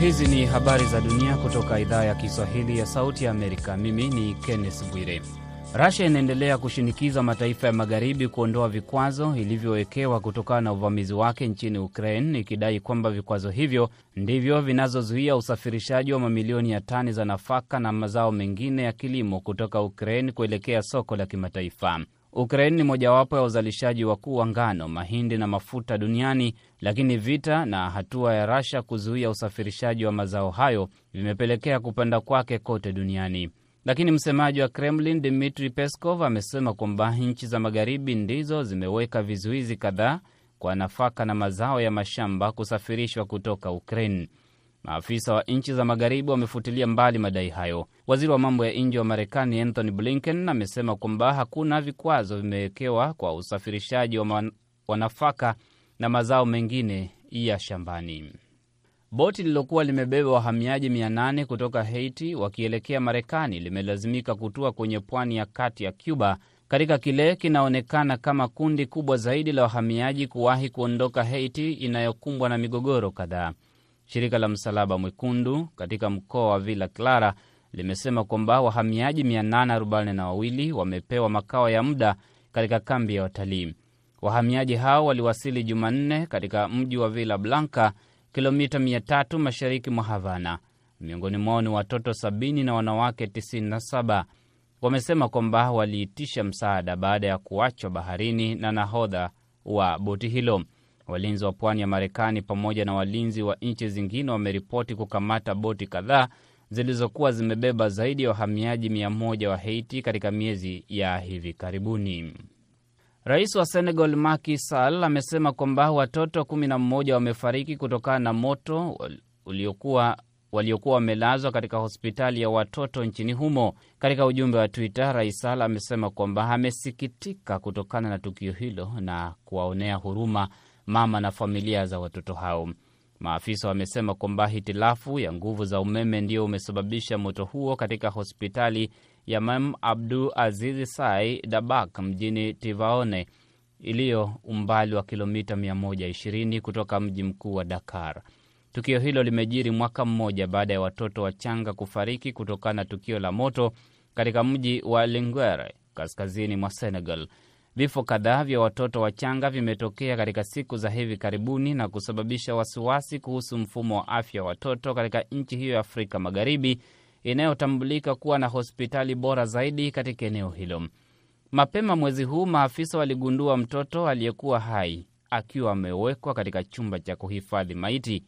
Hizi ni habari za dunia kutoka idhaa ya Kiswahili ya Sauti ya Amerika. Mimi ni Kenneth Bwire. Rasia inaendelea kushinikiza mataifa ya magharibi kuondoa vikwazo ilivyowekewa kutokana na uvamizi wake nchini Ukraine, ikidai kwamba vikwazo hivyo ndivyo vinazozuia usafirishaji wa mamilioni ya tani za nafaka na mazao mengine ya kilimo kutoka Ukraine kuelekea soko la kimataifa. Ukraine ni mojawapo ya uzalishaji wakuu wa ngano, mahindi na mafuta duniani, lakini vita na hatua ya Rasha kuzuia usafirishaji wa mazao hayo vimepelekea kupanda kwake kote duniani. Lakini msemaji wa Kremlin Dmitri Peskov amesema kwamba nchi za magharibi ndizo zimeweka vizuizi kadhaa kwa nafaka na mazao ya mashamba kusafirishwa kutoka Ukraine. Maafisa wa nchi za magharibi wamefutilia mbali madai hayo. Waziri wa mambo ya nje wa Marekani Anthony Blinken amesema kwamba hakuna vikwazo vimewekewa kwa usafirishaji wa nafaka na mazao mengine ya shambani. Boti lililokuwa limebeba wahamiaji 800 kutoka Haiti wakielekea Marekani limelazimika kutua kwenye pwani ya kati ya Cuba katika kile kinaonekana kama kundi kubwa zaidi la wahamiaji kuwahi kuondoka Haiti inayokumbwa na migogoro kadhaa. Shirika la Msalaba Mwekundu katika mkoa wa Villa Clara limesema kwamba wahamiaji 842 wamepewa makao ya muda katika kambi ya watalii. Wahamiaji hao waliwasili Jumanne katika mji wa Villa Blanca, kilomita 300 mashariki mwa Havana. Miongoni mwao ni watoto 70 na wanawake 97. Wamesema kwamba waliitisha msaada baada ya kuachwa baharini na nahodha wa boti hilo. Walinzi wa pwani ya Marekani pamoja na walinzi wa nchi zingine wameripoti kukamata boti kadhaa zilizokuwa zimebeba zaidi ya wahamiaji mia moja wa Haiti katika miezi ya hivi karibuni. Rais wa Senegal Macky Sall amesema kwamba watoto kumi na mmoja wamefariki kutokana na moto uliokuwa waliokuwa wamelazwa katika hospitali ya watoto nchini humo. Katika ujumbe wa Twitter, Rais Sall amesema kwamba amesikitika kutokana na tukio hilo na kuwaonea huruma mama na familia za watoto hao. Maafisa wamesema kwamba hitilafu ya nguvu za umeme ndio umesababisha moto huo katika hospitali ya Mam Abdu Azizi Sai Dabak mjini Tivaone iliyo umbali wa kilomita 120 kutoka mji mkuu wa Dakar. Tukio hilo limejiri mwaka mmoja baada ya watoto wachanga kufariki kutokana na tukio la moto katika mji wa Linguere kaskazini mwa Senegal. Vifo kadhaa vya watoto wachanga vimetokea katika siku za hivi karibuni na kusababisha wasiwasi kuhusu mfumo wa afya wa watoto katika nchi hiyo ya Afrika Magharibi inayotambulika kuwa na hospitali bora zaidi katika eneo hilo. Mapema mwezi huu maafisa waligundua mtoto aliyekuwa hai akiwa amewekwa katika chumba cha kuhifadhi maiti.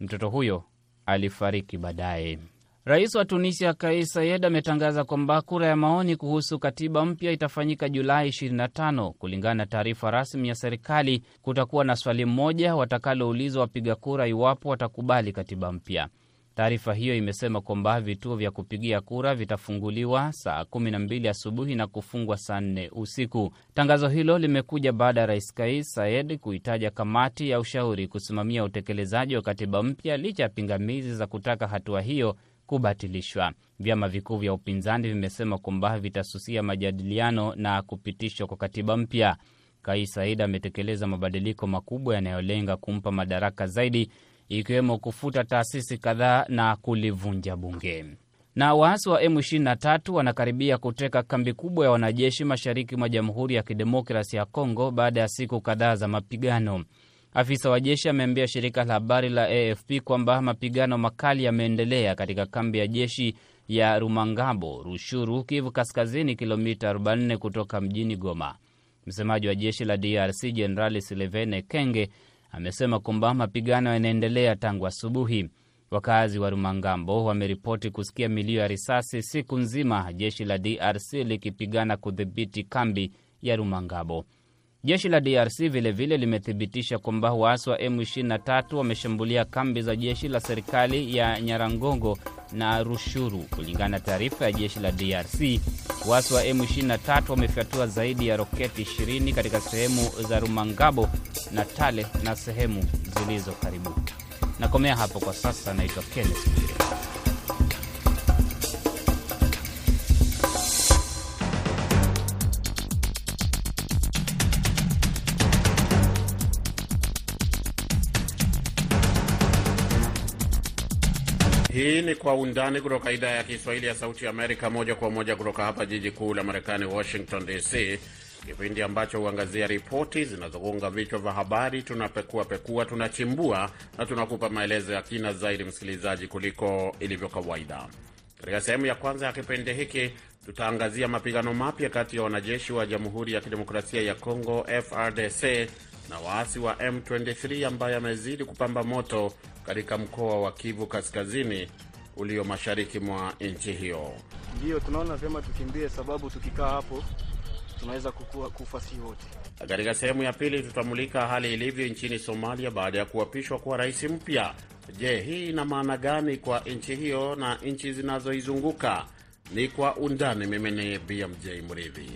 Mtoto huyo alifariki baadaye. Rais wa Tunisia Kais Saied ametangaza kwamba kura ya maoni kuhusu katiba mpya itafanyika Julai 25. Kulingana na taarifa rasmi ya serikali, kutakuwa na swali moja watakaloulizwa wapiga kura iwapo watakubali katiba mpya. Taarifa hiyo imesema kwamba vituo vya kupigia kura vitafunguliwa saa 12 asubuhi na kufungwa saa 4 usiku. Tangazo hilo limekuja baada ya rais Kais Saied kuitaja kamati ya ushauri kusimamia utekelezaji wa katiba mpya licha ya pingamizi za kutaka hatua hiyo kubatilishwa. Vyama vikuu vya upinzani vimesema kwamba vitasusia majadiliano na kupitishwa kwa katiba mpya. Kais Saied ametekeleza mabadiliko makubwa yanayolenga kumpa madaraka zaidi, ikiwemo kufuta taasisi kadhaa na kulivunja bunge. Na waasi wa M23 wanakaribia kuteka kambi kubwa ya wanajeshi mashariki mwa Jamhuri ya Kidemokrasi ya Kongo baada ya siku kadhaa za mapigano. Afisa wa jeshi ameambia shirika la habari la AFP kwamba mapigano makali yameendelea katika kambi ya jeshi ya Rumangabo, Rushuru, Kivu Kaskazini, kilomita 44 kutoka mjini Goma. Msemaji wa jeshi la DRC Jenerali Silevene Kenge amesema kwamba mapigano yanaendelea tangu asubuhi. Wakazi wa Rumangambo wameripoti kusikia milio ya risasi siku nzima, jeshi la DRC likipigana kudhibiti kambi ya Rumangabo. Jeshi la DRC vilevile limethibitisha kwamba waasi wa M23 wameshambulia kambi za jeshi la serikali ya Nyarangongo na Rushuru. Kulingana na taarifa ya jeshi la DRC, waasi wa M23 wamefyatua zaidi ya roketi 20 katika sehemu za Rumangabo na Tale na sehemu zilizo karibu. Nakomea hapo kwa sasa. Naitwa Kenneth Bwire. Ni Kwa Undani kutoka idhaa ya Kiswahili ya Sauti Amerika, moja kwa moja kutoka hapa jiji kuu la Marekani, Washington DC, kipindi ambacho huangazia ripoti zinazogonga vichwa vya habari. Tunapekua pekua, tunachimbua na tunakupa maelezo ya kina zaidi, msikilizaji, kuliko ilivyo kawaida. Katika sehemu ya kwanza ya kipindi hiki tutaangazia mapigano mapya kati ya wanajeshi wa Jamhuri ya Kidemokrasia ya Kongo FRDC na waasi wa M23 ambayo yamezidi kupamba moto katika mkoa wa Kivu Kaskazini ulio mashariki mwa nchi hiyo. Ndiyo tunaona vyema tukimbie, sababu tukikaa hapo tunaweza kufa si wote. Katika sehemu ya pili tutamulika hali ilivyo nchini Somalia baada ya kuapishwa kwa rais mpya. Je, hii ina maana gani kwa nchi hiyo na nchi zinazoizunguka? Ni kwa undani. Mimi ni BMJ Mridhi.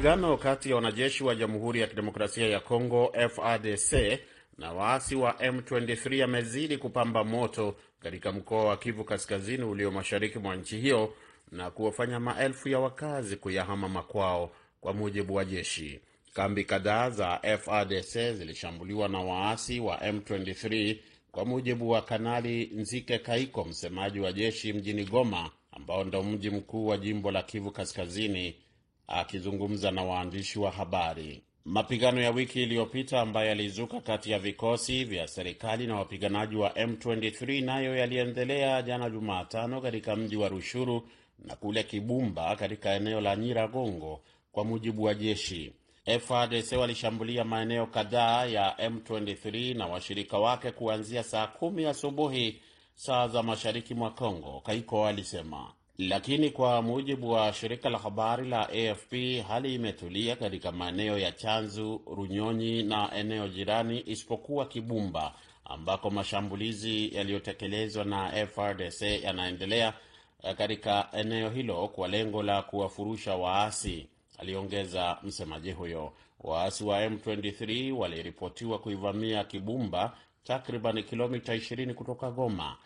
Mapigano kati ya wanajeshi wa Jamhuri ya Kidemokrasia ya Kongo FARDC na waasi wa M23 yamezidi kupamba moto katika mkoa wa Kivu Kaskazini ulio mashariki mwa nchi hiyo na kuwafanya maelfu ya wakazi kuyahama makwao, kwa mujibu wa jeshi. Kambi kadhaa za FARDC zilishambuliwa na waasi wa M23 kwa mujibu wa Kanali Nzike Kaiko, msemaji wa jeshi mjini Goma, ambao ndo mji mkuu wa jimbo la Kivu Kaskazini, akizungumza na waandishi wa habari. Mapigano ya wiki iliyopita ambayo yalizuka kati ya vikosi vya serikali na wapiganaji wa M23 nayo yaliendelea jana Jumatano katika mji wa Rushuru na kule Kibumba katika eneo la Nyiragongo, kwa mujibu wa jeshi. FARDC walishambulia maeneo kadhaa ya M23 na washirika wake kuanzia saa kumi asubuhi saa za mashariki mwa Kongo, Kaiko alisema. Lakini kwa mujibu wa shirika la habari la AFP, hali imetulia katika maeneo ya Chanzu, Runyonyi na eneo jirani, isipokuwa Kibumba ambako mashambulizi yaliyotekelezwa na FRDC yanaendelea katika eneo hilo kwa lengo la kuwafurusha waasi, aliongeza msemaji huyo. Waasi wa M23 waliripotiwa kuivamia Kibumba, takriban kilomita 20 kutoka Goma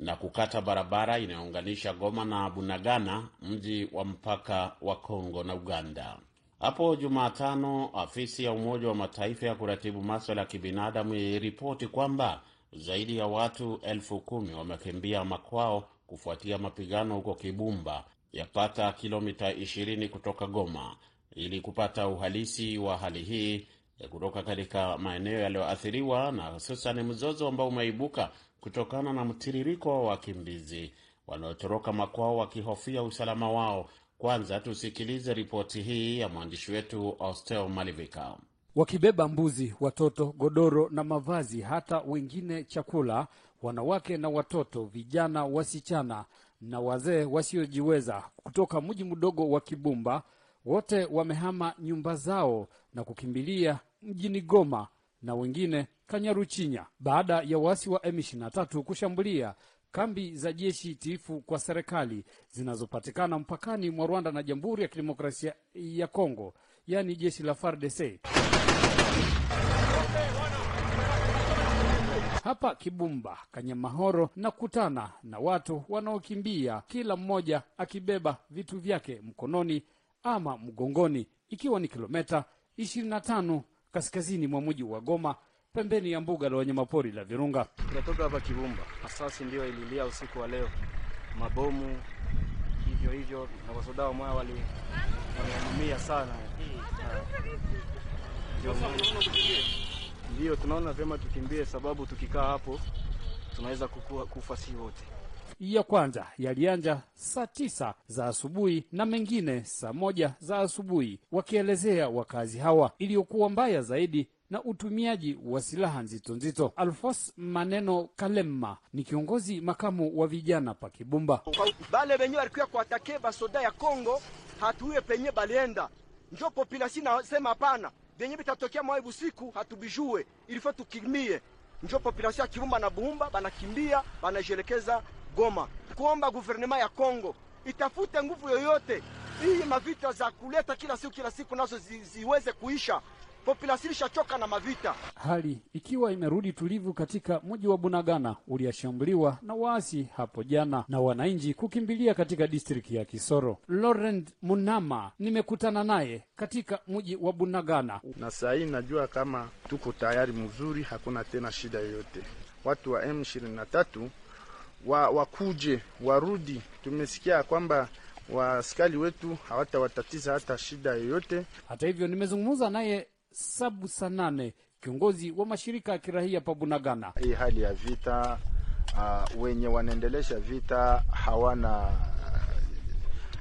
na kukata barabara inayounganisha Goma na Bunagana, mji wa mpaka wa Kongo na Uganda. Hapo Jumatano, afisi ya Umoja wa Mataifa ya kuratibu maswala ya kibinadamu iliripoti kwamba zaidi ya watu elfu kumi wamekimbia makwao kufuatia mapigano huko Kibumba, yapata kilomita 20 kutoka Goma. Ili kupata uhalisi wa hali hii kutoka katika maeneo yaliyoathiriwa na hususan mzozo ambao umeibuka kutokana na mtiririko wa wakimbizi wanaotoroka makwao wakihofia usalama wao. Kwanza tusikilize ripoti hii ya mwandishi wetu Austel Malivika. Wakibeba mbuzi, watoto, godoro na mavazi, hata wengine chakula, wanawake na watoto, vijana, wasichana na wazee wasiojiweza kutoka mji mdogo wa Kibumba, wote wamehama nyumba zao na kukimbilia mjini Goma na wengine Kanyaruchinya baada ya waasi wa M23 kushambulia kambi za jeshi tiifu kwa serikali zinazopatikana mpakani mwa Rwanda na Jamhuri ya Kidemokrasia ya Kongo, yaani jeshi la FARDC. Hapa Kibumba, Kanyamahoro na kutana na watu wanaokimbia, kila mmoja akibeba vitu vyake mkononi ama mgongoni, ikiwa ni kilometa 25 kaskazini mwa mji wa Goma pembeni ya mbuga la wanyamapori la Virunga. Tunatoka hapa Kibumba, asasi ndio ililia usiku wa leo, mabomu hivyo hivyo, na wasoda wa moya waliumia sana. Ndio tunaona vyema tukimbie, sababu tukikaa hapo tunaweza kufa si wote. Ya kwanza yalianja saa tisa za asubuhi na mengine saa moja za asubuhi, wakielezea wakazi hawa iliyokuwa mbaya zaidi na utumiaji wa silaha nzito nzito. Alfos Maneno Kalema ni kiongozi makamu wa vijana pa Kibumba. Bale benye walikuwa kuatake basoda ya Kongo hatuye penye balienda, njo populasi nasema hapana, benye bitatokea mwai busiku hatubijue, ilifo tukimie. Njo populasi ya Kibumba na Bumba banakimbia banajielekeza Goma, kuomba guvernema ya Kongo itafute nguvu yoyote hii mavita za kuleta kila siku kila siku nazo zi, ziweze kuisha population ilishachoka na mavita. Hali ikiwa imerudi tulivu katika mji wa Bunagana uliashambuliwa na waasi hapo jana na wananchi kukimbilia katika distriki ya Kisoro. Laurent Munama nimekutana naye katika mji wa Bunagana. na saa hii najua kama tuko tayari mzuri, hakuna tena shida yoyote. Watu wa M23 wa, wakuje warudi. Tumesikia kwamba waaskari wetu hawatawatatiza hata shida yoyote. Hata hivyo nimezungumza naye Sabu Sanane, kiongozi wa mashirika ya kirahia Pabunagana. Hii hali ya vita uh, wenye wanaendelesha vita hawana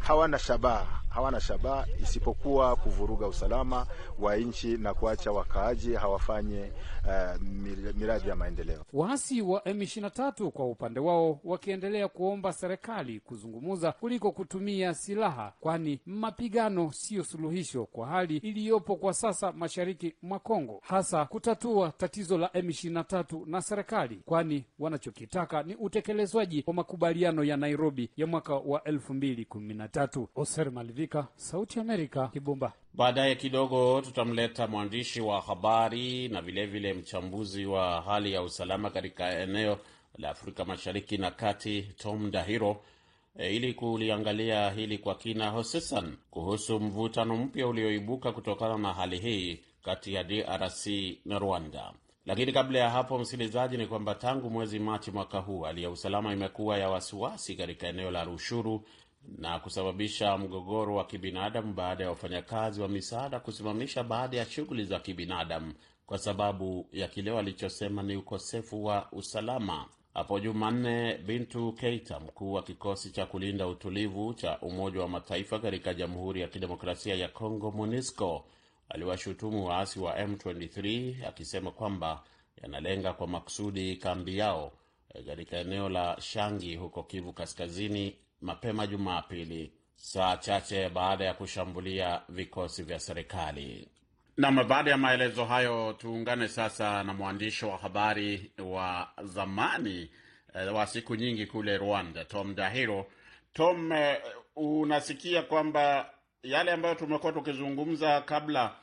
hawana shabaha hawana shabaha isipokuwa kuvuruga usalama wa nchi na kuacha wakaaji hawafanye uh, miradi ya maendeleo. Waasi wa M23 kwa upande wao wakiendelea kuomba serikali kuzungumza kuliko kutumia silaha, kwani mapigano siyo suluhisho kwa hali iliyopo kwa sasa mashariki mwa Kongo, hasa kutatua tatizo la M23 na serikali, kwani wanachokitaka ni utekelezwaji wa makubaliano ya Nairobi ya mwaka wa 2013. Oser Malivika, Sauti Amerika, Kibumba. Baadaye kidogo tutamleta mwandishi wa habari na vilevile vile mchambuzi wa hali ya usalama katika eneo la Afrika Mashariki na Kati, Tom Dahiro, e, ili kuliangalia hili kwa kina, hususan kuhusu mvutano mpya ulioibuka kutokana na hali hii kati ya DRC na Rwanda. Lakini kabla ya hapo, msikilizaji, ni kwamba tangu mwezi Machi mwaka huu hali ya usalama imekuwa ya wasiwasi katika eneo la Rushuru na kusababisha mgogoro wa kibinadamu baada ya wafanyakazi wa misaada kusimamisha baadhi ya shughuli za kibinadamu kwa sababu ya kile walichosema ni ukosefu wa usalama. Hapo Jumanne, Bintu Keita, mkuu wa kikosi cha kulinda utulivu cha Umoja wa Mataifa katika Jamhuri ya Kidemokrasia ya Kongo, MONUSCO, aliwashutumu waasi wa M23 akisema kwamba yanalenga kwa makusudi kambi yao katika eneo la Shangi huko Kivu Kaskazini mapema Jumapili, saa chache baada ya kushambulia vikosi vya serikali. Nam, baada ya maelezo hayo, tuungane sasa na mwandishi wa habari wa zamani eh, wa siku nyingi kule Rwanda, Tom Dahiro. Tom, eh, unasikia kwamba yale ambayo tumekuwa tukizungumza kabla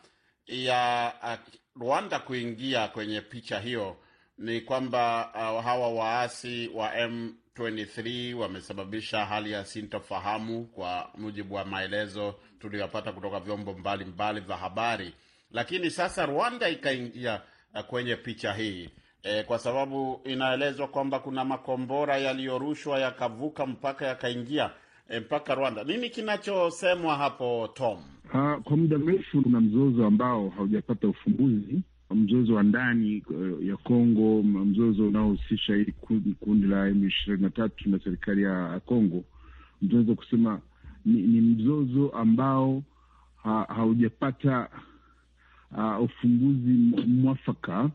ya uh, Rwanda kuingia kwenye picha hiyo ni kwamba uh, hawa waasi wa M23 wamesababisha hali ya sintofahamu kwa mujibu wa maelezo tuliyopata kutoka vyombo mbalimbali vya habari, lakini sasa Rwanda ikaingia uh, kwenye picha hii e, kwa sababu inaelezwa kwamba kuna makombora yaliyorushwa yakavuka mpaka yakaingia e, mpaka Rwanda. Nini kinachosemwa hapo Tom? Ha, kwa muda mrefu kuna mzozo ambao haujapata ufumbuzi mzozo wa ndani uh, ya Kongo, mzozo unaohusisha hili kundi la M ishirini na tatu na serikali ya Kongo. Tunaweza kusema ni, ni mzozo ambao ha, haujapata uh, ufumbuzi mwafaka,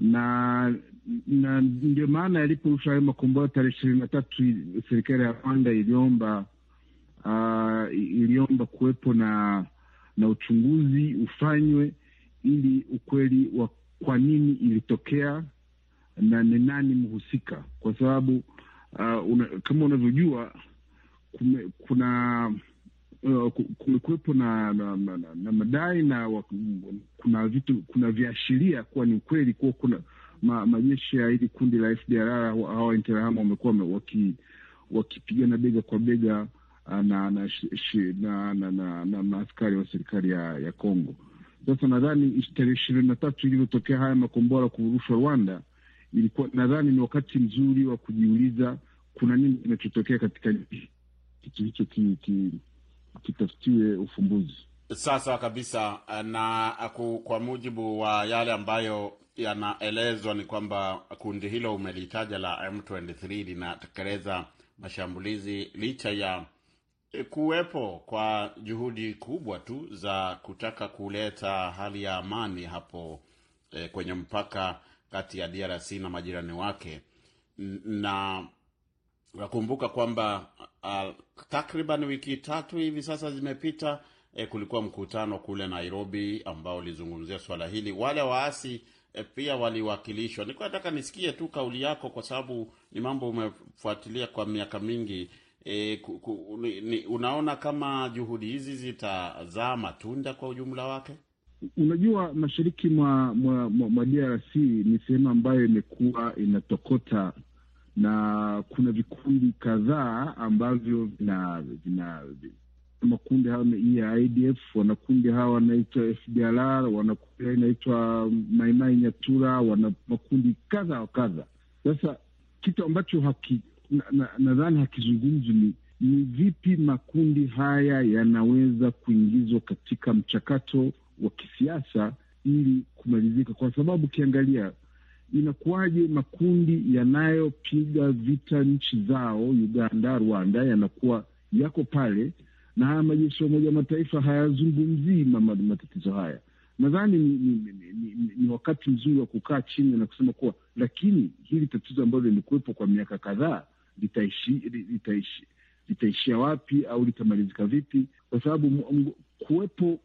na na ndio maana yaliporusha hayo makombora tarehe ishirini na tatu serikali ya Rwanda iliomba uh, iliomba kuwepo na na uchunguzi ufanywe ili ukweli wa kwa nini ilitokea na ni nani mhusika, kwa sababu uh, una, kama unavyojua kume, kuna uh, kumekuwepo na, na, na, na, na madai na kuna vitu kuna viashiria kuwa ni ukweli kuwa kuna ma, majeshi ya hili kundi la FDLR hawa Interahamwe wamekuwa waki, wakipigana bega kwa bega na na na, na, na, na, na maaskari wa serikali ya, ya Kongo. Sasa nadhani tarehe ishirini na tatu ilivyotokea haya makombora kurushwa Rwanda, ilikuwa nadhani ni wakati mzuri wa kujiuliza kuna nini kinachotokea katika kitu hicho kitafutiwe ufumbuzi sasa kabisa. Na kwa mujibu wa yale ambayo yanaelezwa ni kwamba kundi hilo umelitaja la M23 linatekeleza mashambulizi licha ya kuwepo kwa juhudi kubwa tu za kutaka kuleta hali ya amani hapo e, kwenye mpaka kati ya DRC na majirani wake, na nakumbuka kwamba takriban wiki tatu hivi sasa zimepita. E, kulikuwa mkutano kule Nairobi ambao ulizungumzia swala hili. Wale waasi e, pia waliwakilishwa. Nilikuwa nataka nisikie tu kauli yako, kwa sababu ni mambo umefuatilia kwa miaka mingi. E, ku, ku, ni, unaona kama juhudi hizi zitazaa matunda kwa ujumla wake? unajua mashariki mwa, mwa, mwa, mwa DRC ni sehemu ambayo imekuwa inatokota na kuna vikundi kadhaa ambavyo vina makundi hayo ya IDF, wanakundi hawa wanaitwa FDLR, wanakundi inaitwa Maimai Nyatura, wana makundi kadha wa kadha. Sasa kitu ambacho haki nadhani na, na hakizungumzi ni ni vipi makundi haya yanaweza kuingizwa katika mchakato wa kisiasa ili kumalizika, kwa sababu ukiangalia inakuwaje makundi yanayopiga vita nchi zao Uganda, Rwanda yanakuwa yako pale na haya majeshi ya Umoja Mataifa hayazungumzii matatizo haya. Nadhani ni, ni, ni, ni, ni wakati mzuri wa kukaa chini na kusema kuwa, lakini hili tatizo ambalo limekuwepo kwa miaka kadhaa litaishi, litaishi, wapi au litamalizika vipi? Kwa sababu kuwepo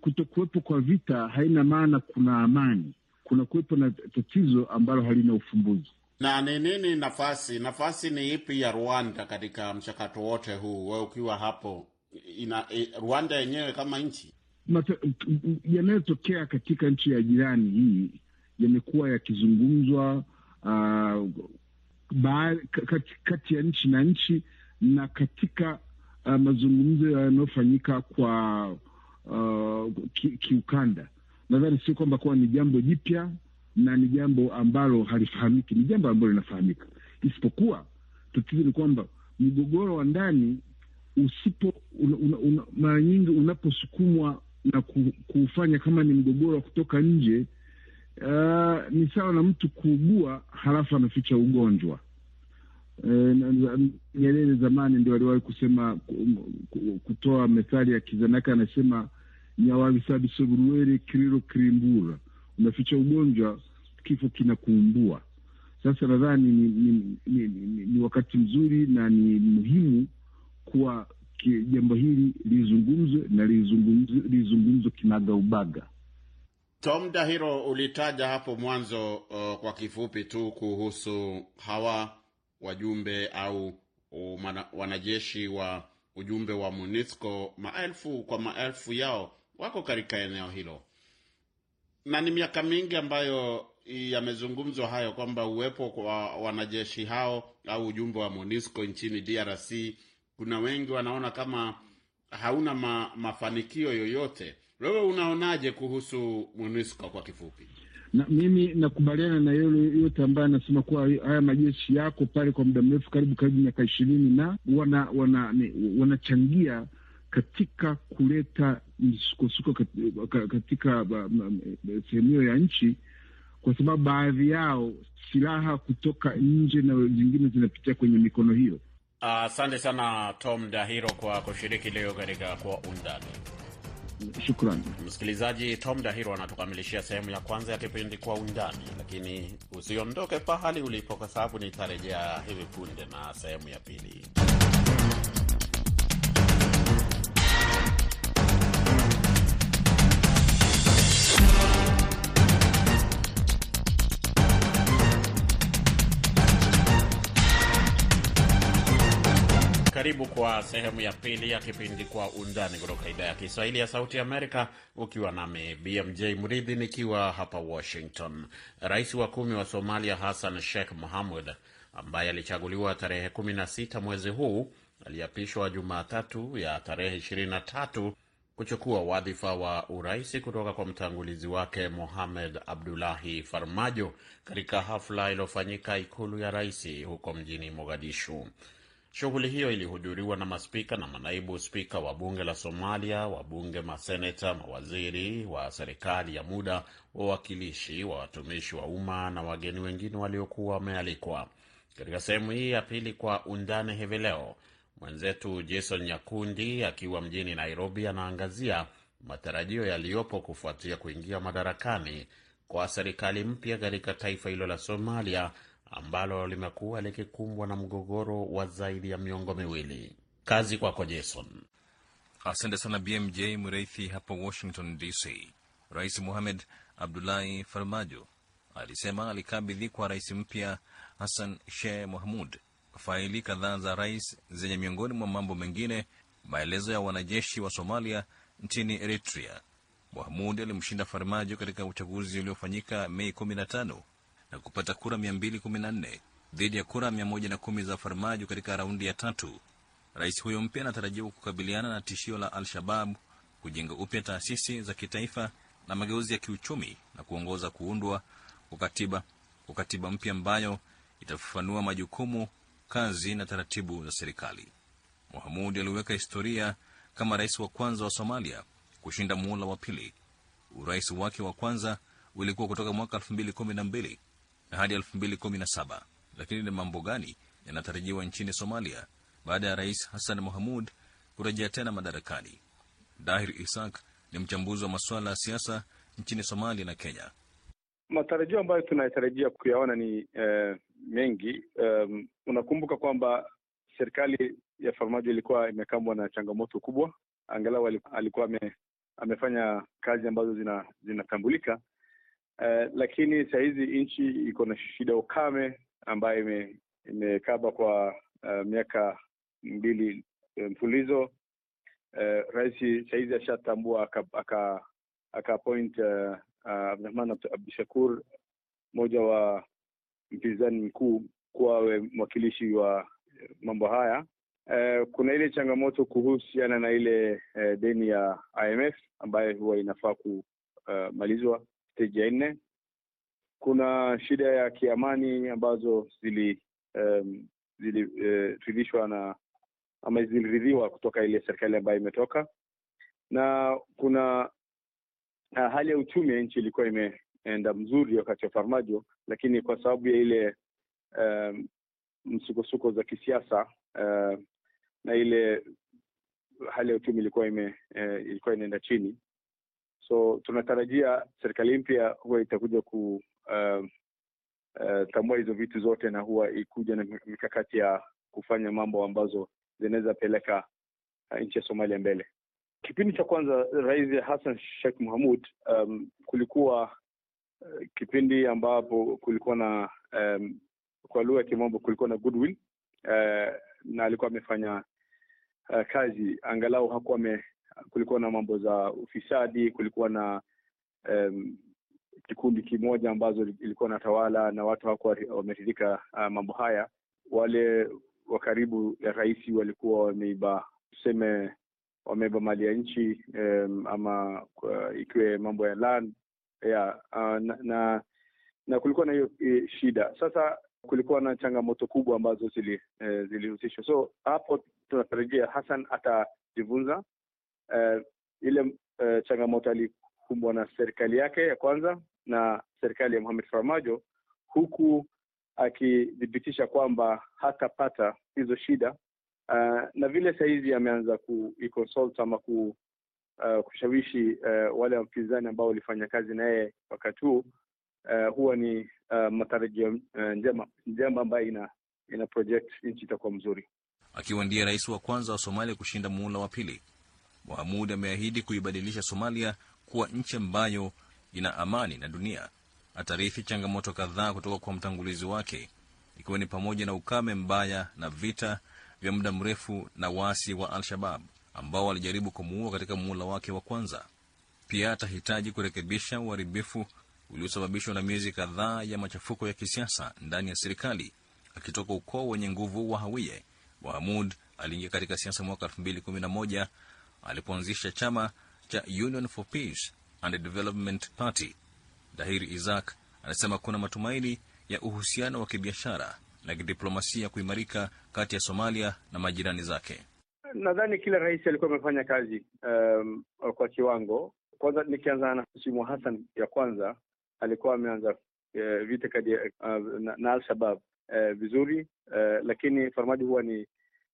kutokuwepo kwa vita haina maana kuna amani, kuna kuwepo na tatizo ambalo halina ufumbuzi. Na ni nini nafasi nafasi ni ipi ya Rwanda katika mchakato wote huu, wewe ukiwa hapo ina, Rwanda yenyewe kama nchi? Yanayotokea katika nchi ya jirani hii yamekuwa yakizungumzwa uh, kati, ya nchi na nchi na katika uh, mazungumzo yanayofanyika kwa uh, kiukanda. Ki nadhani sio kwamba kuwa ni jambo jipya na ni jambo ambalo halifahamiki, ni jambo ambalo linafahamika, isipokuwa tatizo ni kwamba mgogoro wa ndani usipo mara nyingi unaposukumwa na kuufanya kama ni mgogoro wa kutoka nje, uh, ni sawa na mtu kuugua halafu anaficha ugonjwa. Nyerere uh, zamani ndio aliwahi kusema kutoa methali ya Kizanaka, anasema nyawavisabisoburuwere kiriro kirimbura unaficha ugonjwa, kifo kinakuumbua. Sasa nadhani ni, ni, ni, ni, ni wakati mzuri na ni muhimu kuwa jambo hili lizungumzwe na lizungumzwe kinaga ubaga. Tom Dahiro, ulitaja hapo mwanzo uh, kwa kifupi tu kuhusu hawa wajumbe au umana, wanajeshi wa ujumbe wa MONUSCO, maelfu kwa maelfu yao wako katika eneo hilo na ni miaka mingi ambayo yamezungumzwa hayo kwamba uwepo kwa wanajeshi hao au ujumbe wa MONUSCO nchini DRC, kuna wengi wanaona kama hauna ma, mafanikio yoyote. Wewe unaonaje kuhusu MONUSCO kwa kifupi? Na mimi nakubaliana na yule yote ambaye anasema kuwa haya majeshi yako pale kwa muda mrefu, karibu karibu miaka ishirini, na wanachangia wana, wana katika kuleta msukosuko katika sehemu hiyo ya nchi, kwa sababu baadhi yao silaha kutoka nje na zingine zinapitia kwenye mikono hiyo. Asante uh, sana Tom Dahiro kwa kushiriki leo katika Kwa Undani. Shukrani msikilizaji. Tom Dahiro anatukamilishia sehemu ya kwanza ya kipindi Kwa Undani, lakini usiondoke pahali ulipo, kwa sababu nitarejea hivi punde na sehemu ya pili. Karibu kwa sehemu ya pili ya kipindi Kwa Undani kutoka idhaa ya Kiswahili ya Sauti Amerika, ukiwa nami BMJ Mridhi nikiwa hapa Washington. Rais wa kumi wa Somalia Hassan Sheikh Mohamud, ambaye alichaguliwa tarehe 16 mwezi huu, aliapishwa Jumatatu ya tarehe 23 kuchukua wadhifa wa urais kutoka kwa mtangulizi wake Mohamed Abdullahi Farmajo katika hafla iliyofanyika ikulu ya rais huko mjini Mogadishu. Shughuli hiyo ilihudhuriwa na maspika na manaibu spika wa bunge la Somalia, wabunge, maseneta, mawaziri wa serikali ya muda, wawakilishi wa watumishi wa umma na wageni wengine waliokuwa wamealikwa. Katika sehemu hii ya pili kwa undani hivi leo, mwenzetu Jason Nyakundi akiwa mjini Nairobi anaangazia matarajio yaliyopo kufuatia kuingia madarakani kwa serikali mpya katika taifa hilo la Somalia ambalo limekuwa likikumbwa na mgogoro wa zaidi ya miongo miwili. Kazi kwako Jason. Asante sana BMJ Mreithi hapo Washington DC. Rais Mohamed Abdullahi Farmajo alisema alikabidhi kwa rais mpya Hassan Sheikh Mohamud faili kadhaa za rais zenye miongoni mwa mambo mengine maelezo ya wanajeshi wa Somalia nchini Eritrea. Mohamud alimshinda Farmajo katika uchaguzi uliofanyika Mei 15 na kupata kura 214 dhidi ya kura 110 za Farmajo katika raundi ya tatu. Rais huyo mpya anatarajiwa kukabiliana na tishio la Al-Shabab, kujenga upya taasisi za kitaifa na mageuzi ya kiuchumi na kuongoza kuundwa kwa katiba kwa katiba mpya ambayo itafafanua majukumu, kazi na taratibu za serikali. Mohamud aliweka historia kama rais wa kwanza wa Somalia kushinda muhula wa pili. Urais wake wa kwanza ulikuwa kutoka mwaka 2012 na hadi 2017. Lakini ni mambo gani yanatarajiwa nchini Somalia baada ya rais Hassan Mohamud kurejea tena madarakani? Dahir Isak ni mchambuzi wa masuala ya siasa nchini Somalia na Kenya. Matarajio ambayo tunayatarajia kuyaona ni eh, mengi. Um, unakumbuka kwamba serikali ya Farmajo ilikuwa imekambwa na changamoto kubwa, angalau alikuwa ame, amefanya kazi ambazo zina Uh, lakini sahizi nchi iko na shida ukame ambayo ime, imekaba kwa uh, miaka mbili mfulizo. Uh, rais sahizi ashatambua aka, aka, aka uh, Abdurahman Abdushakur mmoja wa mpinzani mkuu kuwa awe mwakilishi wa mambo haya. Uh, kuna ile changamoto kuhusiana na ile uh, deni ya IMF ambayo huwa inafaa kumalizwa uh, stage ya nne. Kuna shida ya kiamani ambazo zili um, ziliridhishwa uh, na ama ziliridhiwa kutoka ile serikali ambayo imetoka, na kuna uh, hali ya uchumi ya nchi ilikuwa imeenda mzuri wakati wa Farmajo, lakini kwa sababu ya ile um, msukosuko za kisiasa uh, na ile hali ya uchumi ilikuwa ime uh, ilikuwa inaenda chini, so tunatarajia serikali mpya huwa itakuja ku uh, uh, tambua hizo vitu zote na huwa ikuja na mikakati ya kufanya mambo ambazo zinaweza peleka uh, nchi ya Somalia mbele. Kipindi cha kwanza Rais Hassan Sheikh Mohamud, um, kulikuwa uh, kipindi ambapo kulikuwa na um, kwa lugha ya kimombo kulikuwa na goodwill uh, na alikuwa amefanya uh, kazi angalau hakuwa kulikuwa na mambo za ufisadi, kulikuwa na um, kikundi kimoja ambazo ilikuwa na tawala na watu hawakuwa wameridhika uh, mambo haya. Wale wa karibu ya rais walikuwa wameiba, tuseme wameiba mali ya nchi um, ama uh, ikiwe mambo ya land yeah, uh, na, na na kulikuwa na hiyo e, shida. Sasa kulikuwa na changamoto kubwa ambazo zilihusishwa e, zilihusishwa, so hapo tunatarajia Hassan atajifunza e, ile uh, changamoto alikumbwa na serikali yake ya kwanza na serikali ya Mohamed Farmajo, huku akithibitisha kwamba hatapata hizo shida. Uh, na vile sahizi ameanza kuiconsult ama ku, uh, kushawishi uh, wale wapinzani ambao walifanya kazi na yeye wakati huu. Uh, huwa ni uh, matarajio uh, njema njema ambayo ina ina project nchi itakuwa mzuri. Akiwa ndiye rais wa kwanza wa Somalia kushinda muhula wa pili, Mohamud ameahidi kuibadilisha Somalia kuwa nchi ambayo ina amani na dunia. Atarithi changamoto kadhaa kutoka kwa mtangulizi wake, ikiwa ni pamoja na ukame mbaya na vita vya muda mrefu na waasi wa Al-Shabab ambao walijaribu kumuua katika muhula wake wa kwanza. Pia atahitaji kurekebisha uharibifu uliosababishwa na miezi kadhaa ya machafuko ya kisiasa ndani ya serikali. Akitoka ukoo wenye nguvu wa Hawiye, Mahamud aliingia katika siasa mwaka 2011 alipoanzisha chama cha Union for Peace and Development Party. Dahir Isaac anasema kuna matumaini ya uhusiano wa kibiashara na kidiplomasia kuimarika kati ya Somalia na majirani zake. Nadhani kila rais alikuwa amefanya kazi um, kwa kiwango. Kwanza nikianza na Mheshimiwa Hassan ya kwanza alikuwa ameanza uh, vita kadi, uh, na, na Al-Shabab uh, vizuri uh, lakini Farmajo huwa ni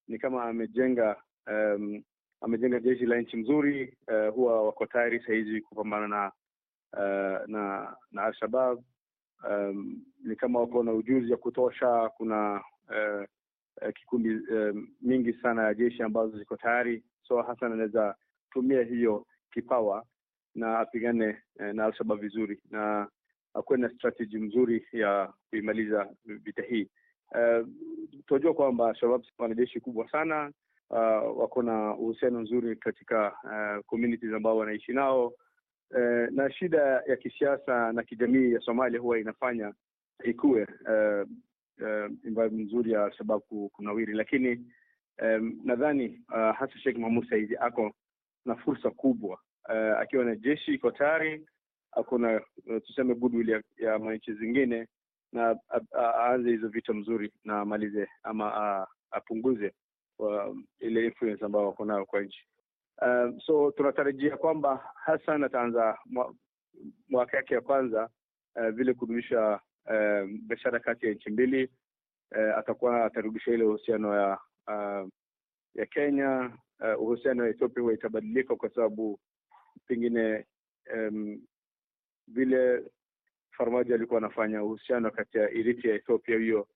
ni kama amejenga um, amejenga jeshi la nchi mzuri uh, huwa wako tayari sahizi kupambana na uh, na na Al-Shabab um, ni kama wako na ujuzi wa kutosha. Kuna uh, kikundi um, mingi sana ya jeshi ambazo ziko tayari, so Hassan anaweza tumia hiyo kipawa na apigane eh, na Al-Shabab vizuri na akuwe na strategy mzuri ya kuimaliza vita hii. Uh, tunajua kwamba Shabab wanajeshi kubwa sana uh, wako na uhusiano nzuri katika uh, communities ambao wanaishi nao. Uh, na shida ya kisiasa na kijamii ya Somalia huwa inafanya ikuwe uh, uh, environment nzuri ya Alshabab kunawiri, lakini um, nadhani uh, hasa Sheikh Mahmud saizi ako na fursa kubwa uh, akiwa na jeshi iko tayari, ako na uh, tuseme goodwill ya, ya manchi zingine na aanze hizo vita mzuri na amalize ama apunguze uh, ile influence ambayo wako nayo kwa nchi. Um, so tunatarajia kwamba Hassan ataanza mwaka yake ya kwanza uh, vile kudumisha uh, biashara kati ya nchi mbili uh, atakuwa atarudisha ile uhusiano ya uh, ya Kenya uh, uhusiano wa Ethiopia huwa itabadilika kwa sababu pengine um, vile Farmajo alikuwa anafanya uhusiano kati ya Eritrea Ethiopia, hiyo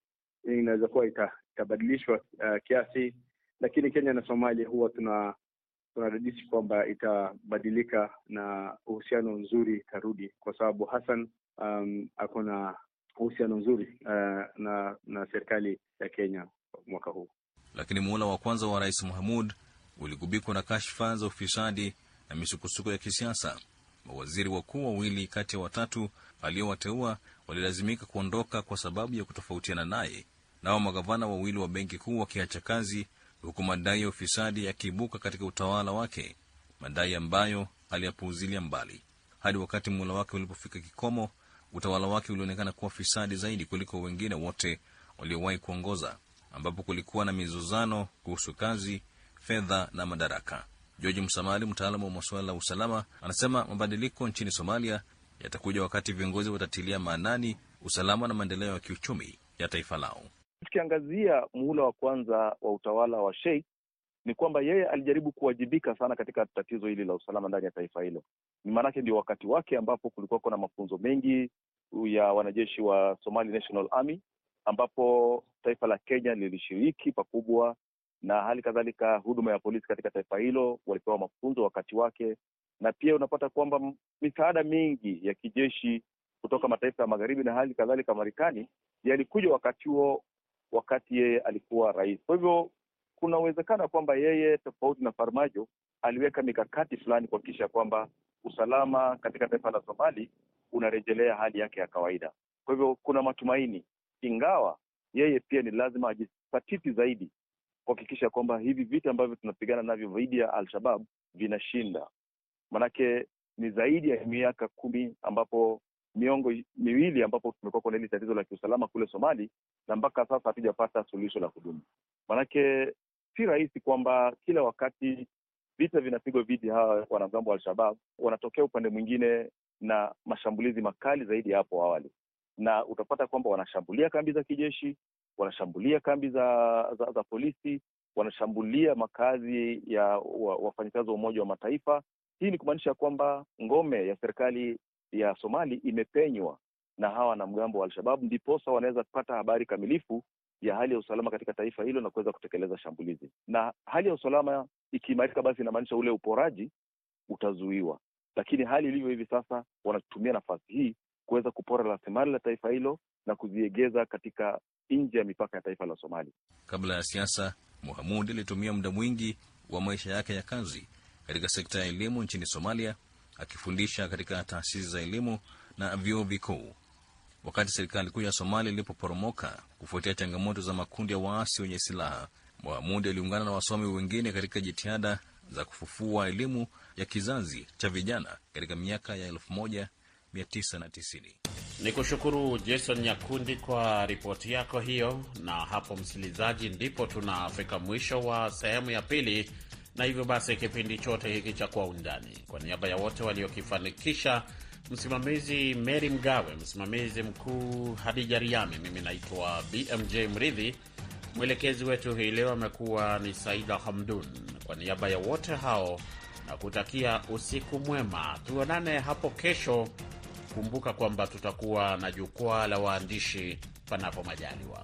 inaweza kuwa ita, itabadilishwa uh, kiasi, lakini Kenya na Somalia huwa tuna tunadadisi kwamba itabadilika na uhusiano nzuri itarudi, kwa sababu Hassan um, ako na uhusiano nzuri uh, na na serikali ya Kenya mwaka huu. Lakini muhula wa kwanza wa Rais Mahamud uligubikwa na kashfa za ufisadi na misukosuko ya kisiasa. Mawaziri wakuu wawili kati ya watatu aliowateua walilazimika kuondoka kwa sababu ya kutofautiana naye, nao magavana wawili wa benki kuu wakiacha kazi, huku madai ya ufisadi yakiibuka katika utawala wake, madai ambayo aliyapuuzilia mbali. Hadi wakati muhula wake ulipofika kikomo, utawala wake ulionekana kuwa fisadi zaidi kuliko wengine wote waliowahi kuongoza, ambapo kulikuwa na mizozano kuhusu kazi, fedha na madaraka. George Msamali, mtaalamu wa masuala ya usalama, anasema mabadiliko nchini Somalia yatakuja wakati viongozi watatilia maanani usalama na maendeleo ya kiuchumi ya taifa lao. Tukiangazia muhula wa kwanza wa utawala wa Sheikh ni kwamba yeye alijaribu kuwajibika sana katika tatizo hili la usalama ndani ya taifa hilo. Ni maanake ndio wakati wake ambapo kulikuwa kuna mafunzo mengi ya wanajeshi wa Somali National Army, ambapo taifa la Kenya lilishiriki pakubwa, na hali kadhalika huduma ya polisi katika taifa hilo walipewa mafunzo wakati wake, na pia unapata kwamba misaada mingi ya kijeshi kutoka mataifa ya magharibi na hali kadhalika Marekani yalikuja wakati huo, wakati yeye alikuwa rais. Kwa hivyo kuna uwezekano kwamba yeye, tofauti na Farmajo, aliweka mikakati fulani kuhakikisha kwamba usalama katika taifa la Somali unarejelea hali yake ya kawaida. Kwa hivyo kuna matumaini, ingawa yeye pia ni lazima ajisatiti zaidi kuhakikisha kwamba hivi vita ambavyo tunapigana navyo dhidi ya Al-Shabab vinashinda. Manake ni zaidi ya miaka kumi ambapo miongo miwili ambapo tumekuwa kuna hili tatizo la kiusalama kule Somali, na mpaka sasa hatujapata suluhisho la kudumu. Manake si rahisi kwamba kila wakati vita vinapigwa dhidi hawa wanamgambo wa Al-Shabab, wanatokea upande mwingine na mashambulizi makali zaidi ya hapo awali, na utapata kwamba wanashambulia kambi za kijeshi, wanashambulia kambi za, za, za polisi, wanashambulia makazi ya wa, wafanyakazi wa Umoja wa Mataifa. Hii ni kumaanisha kwamba ngome ya serikali ya Somali imepenywa na hawa wanamgambo wa Al-Shabab, ndiposa wanaweza kupata habari kamilifu ya hali ya usalama katika taifa hilo na kuweza kutekeleza shambulizi. Na hali ya usalama ikiimarika, basi inamaanisha ule uporaji utazuiwa. Lakini hali ilivyo hivi sasa, wanatumia nafasi hii kuweza kupora rasilimali la taifa hilo na kuziegeza katika nje ya mipaka ya taifa la Somali. Kabla ya siasa, Muhamud alitumia muda mwingi wa maisha yake ya kazi katika sekta ya elimu nchini Somalia, akifundisha katika taasisi za elimu na vyuo vikuu. Wakati serikali kuu ya Somalia ilipoporomoka kufuatia changamoto za makundi ya waasi wenye silaha, Mohamud aliungana na wasomi wengine katika jitihada za kufufua elimu ya kizazi cha vijana katika miaka ya 1990. Ni kushukuru Jason Nyakundi kwa ripoti yako hiyo, na hapo msikilizaji, ndipo tunafika mwisho wa sehemu ya pili, na hivyo basi kipindi chote hiki cha Kwa Undani, kwa niaba ya wote waliokifanikisha, msimamizi Mary Mgawe, msimamizi mkuu Hadija Riami, mimi naitwa BMJ Mridhi, mwelekezi wetu hii leo amekuwa ni Saida Hamdun. Kwa niaba ya wote hao na kutakia usiku mwema, tuonane hapo kesho. Kumbuka kwamba tutakuwa na jukwaa la waandishi panapo majaliwa.